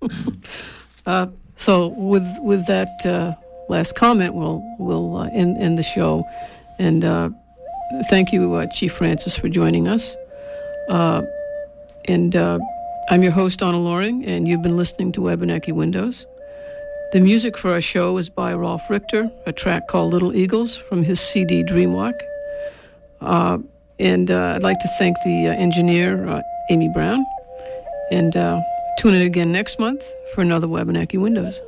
uh, so with with that uh, last comment, we'll we'll uh, end end the show, and uh, thank you, uh, Chief Francis, for joining us. Uh, and I'm your host, Donna Loring, and you've been listening to Wabanaki Windows. The music for our show is by Rolf Richter, a track called Little Eagles from his CD Dreamwalk. And I'd like to thank the engineer, Amy Brown. And uh, tune in again next month for another Wabanaki Windows.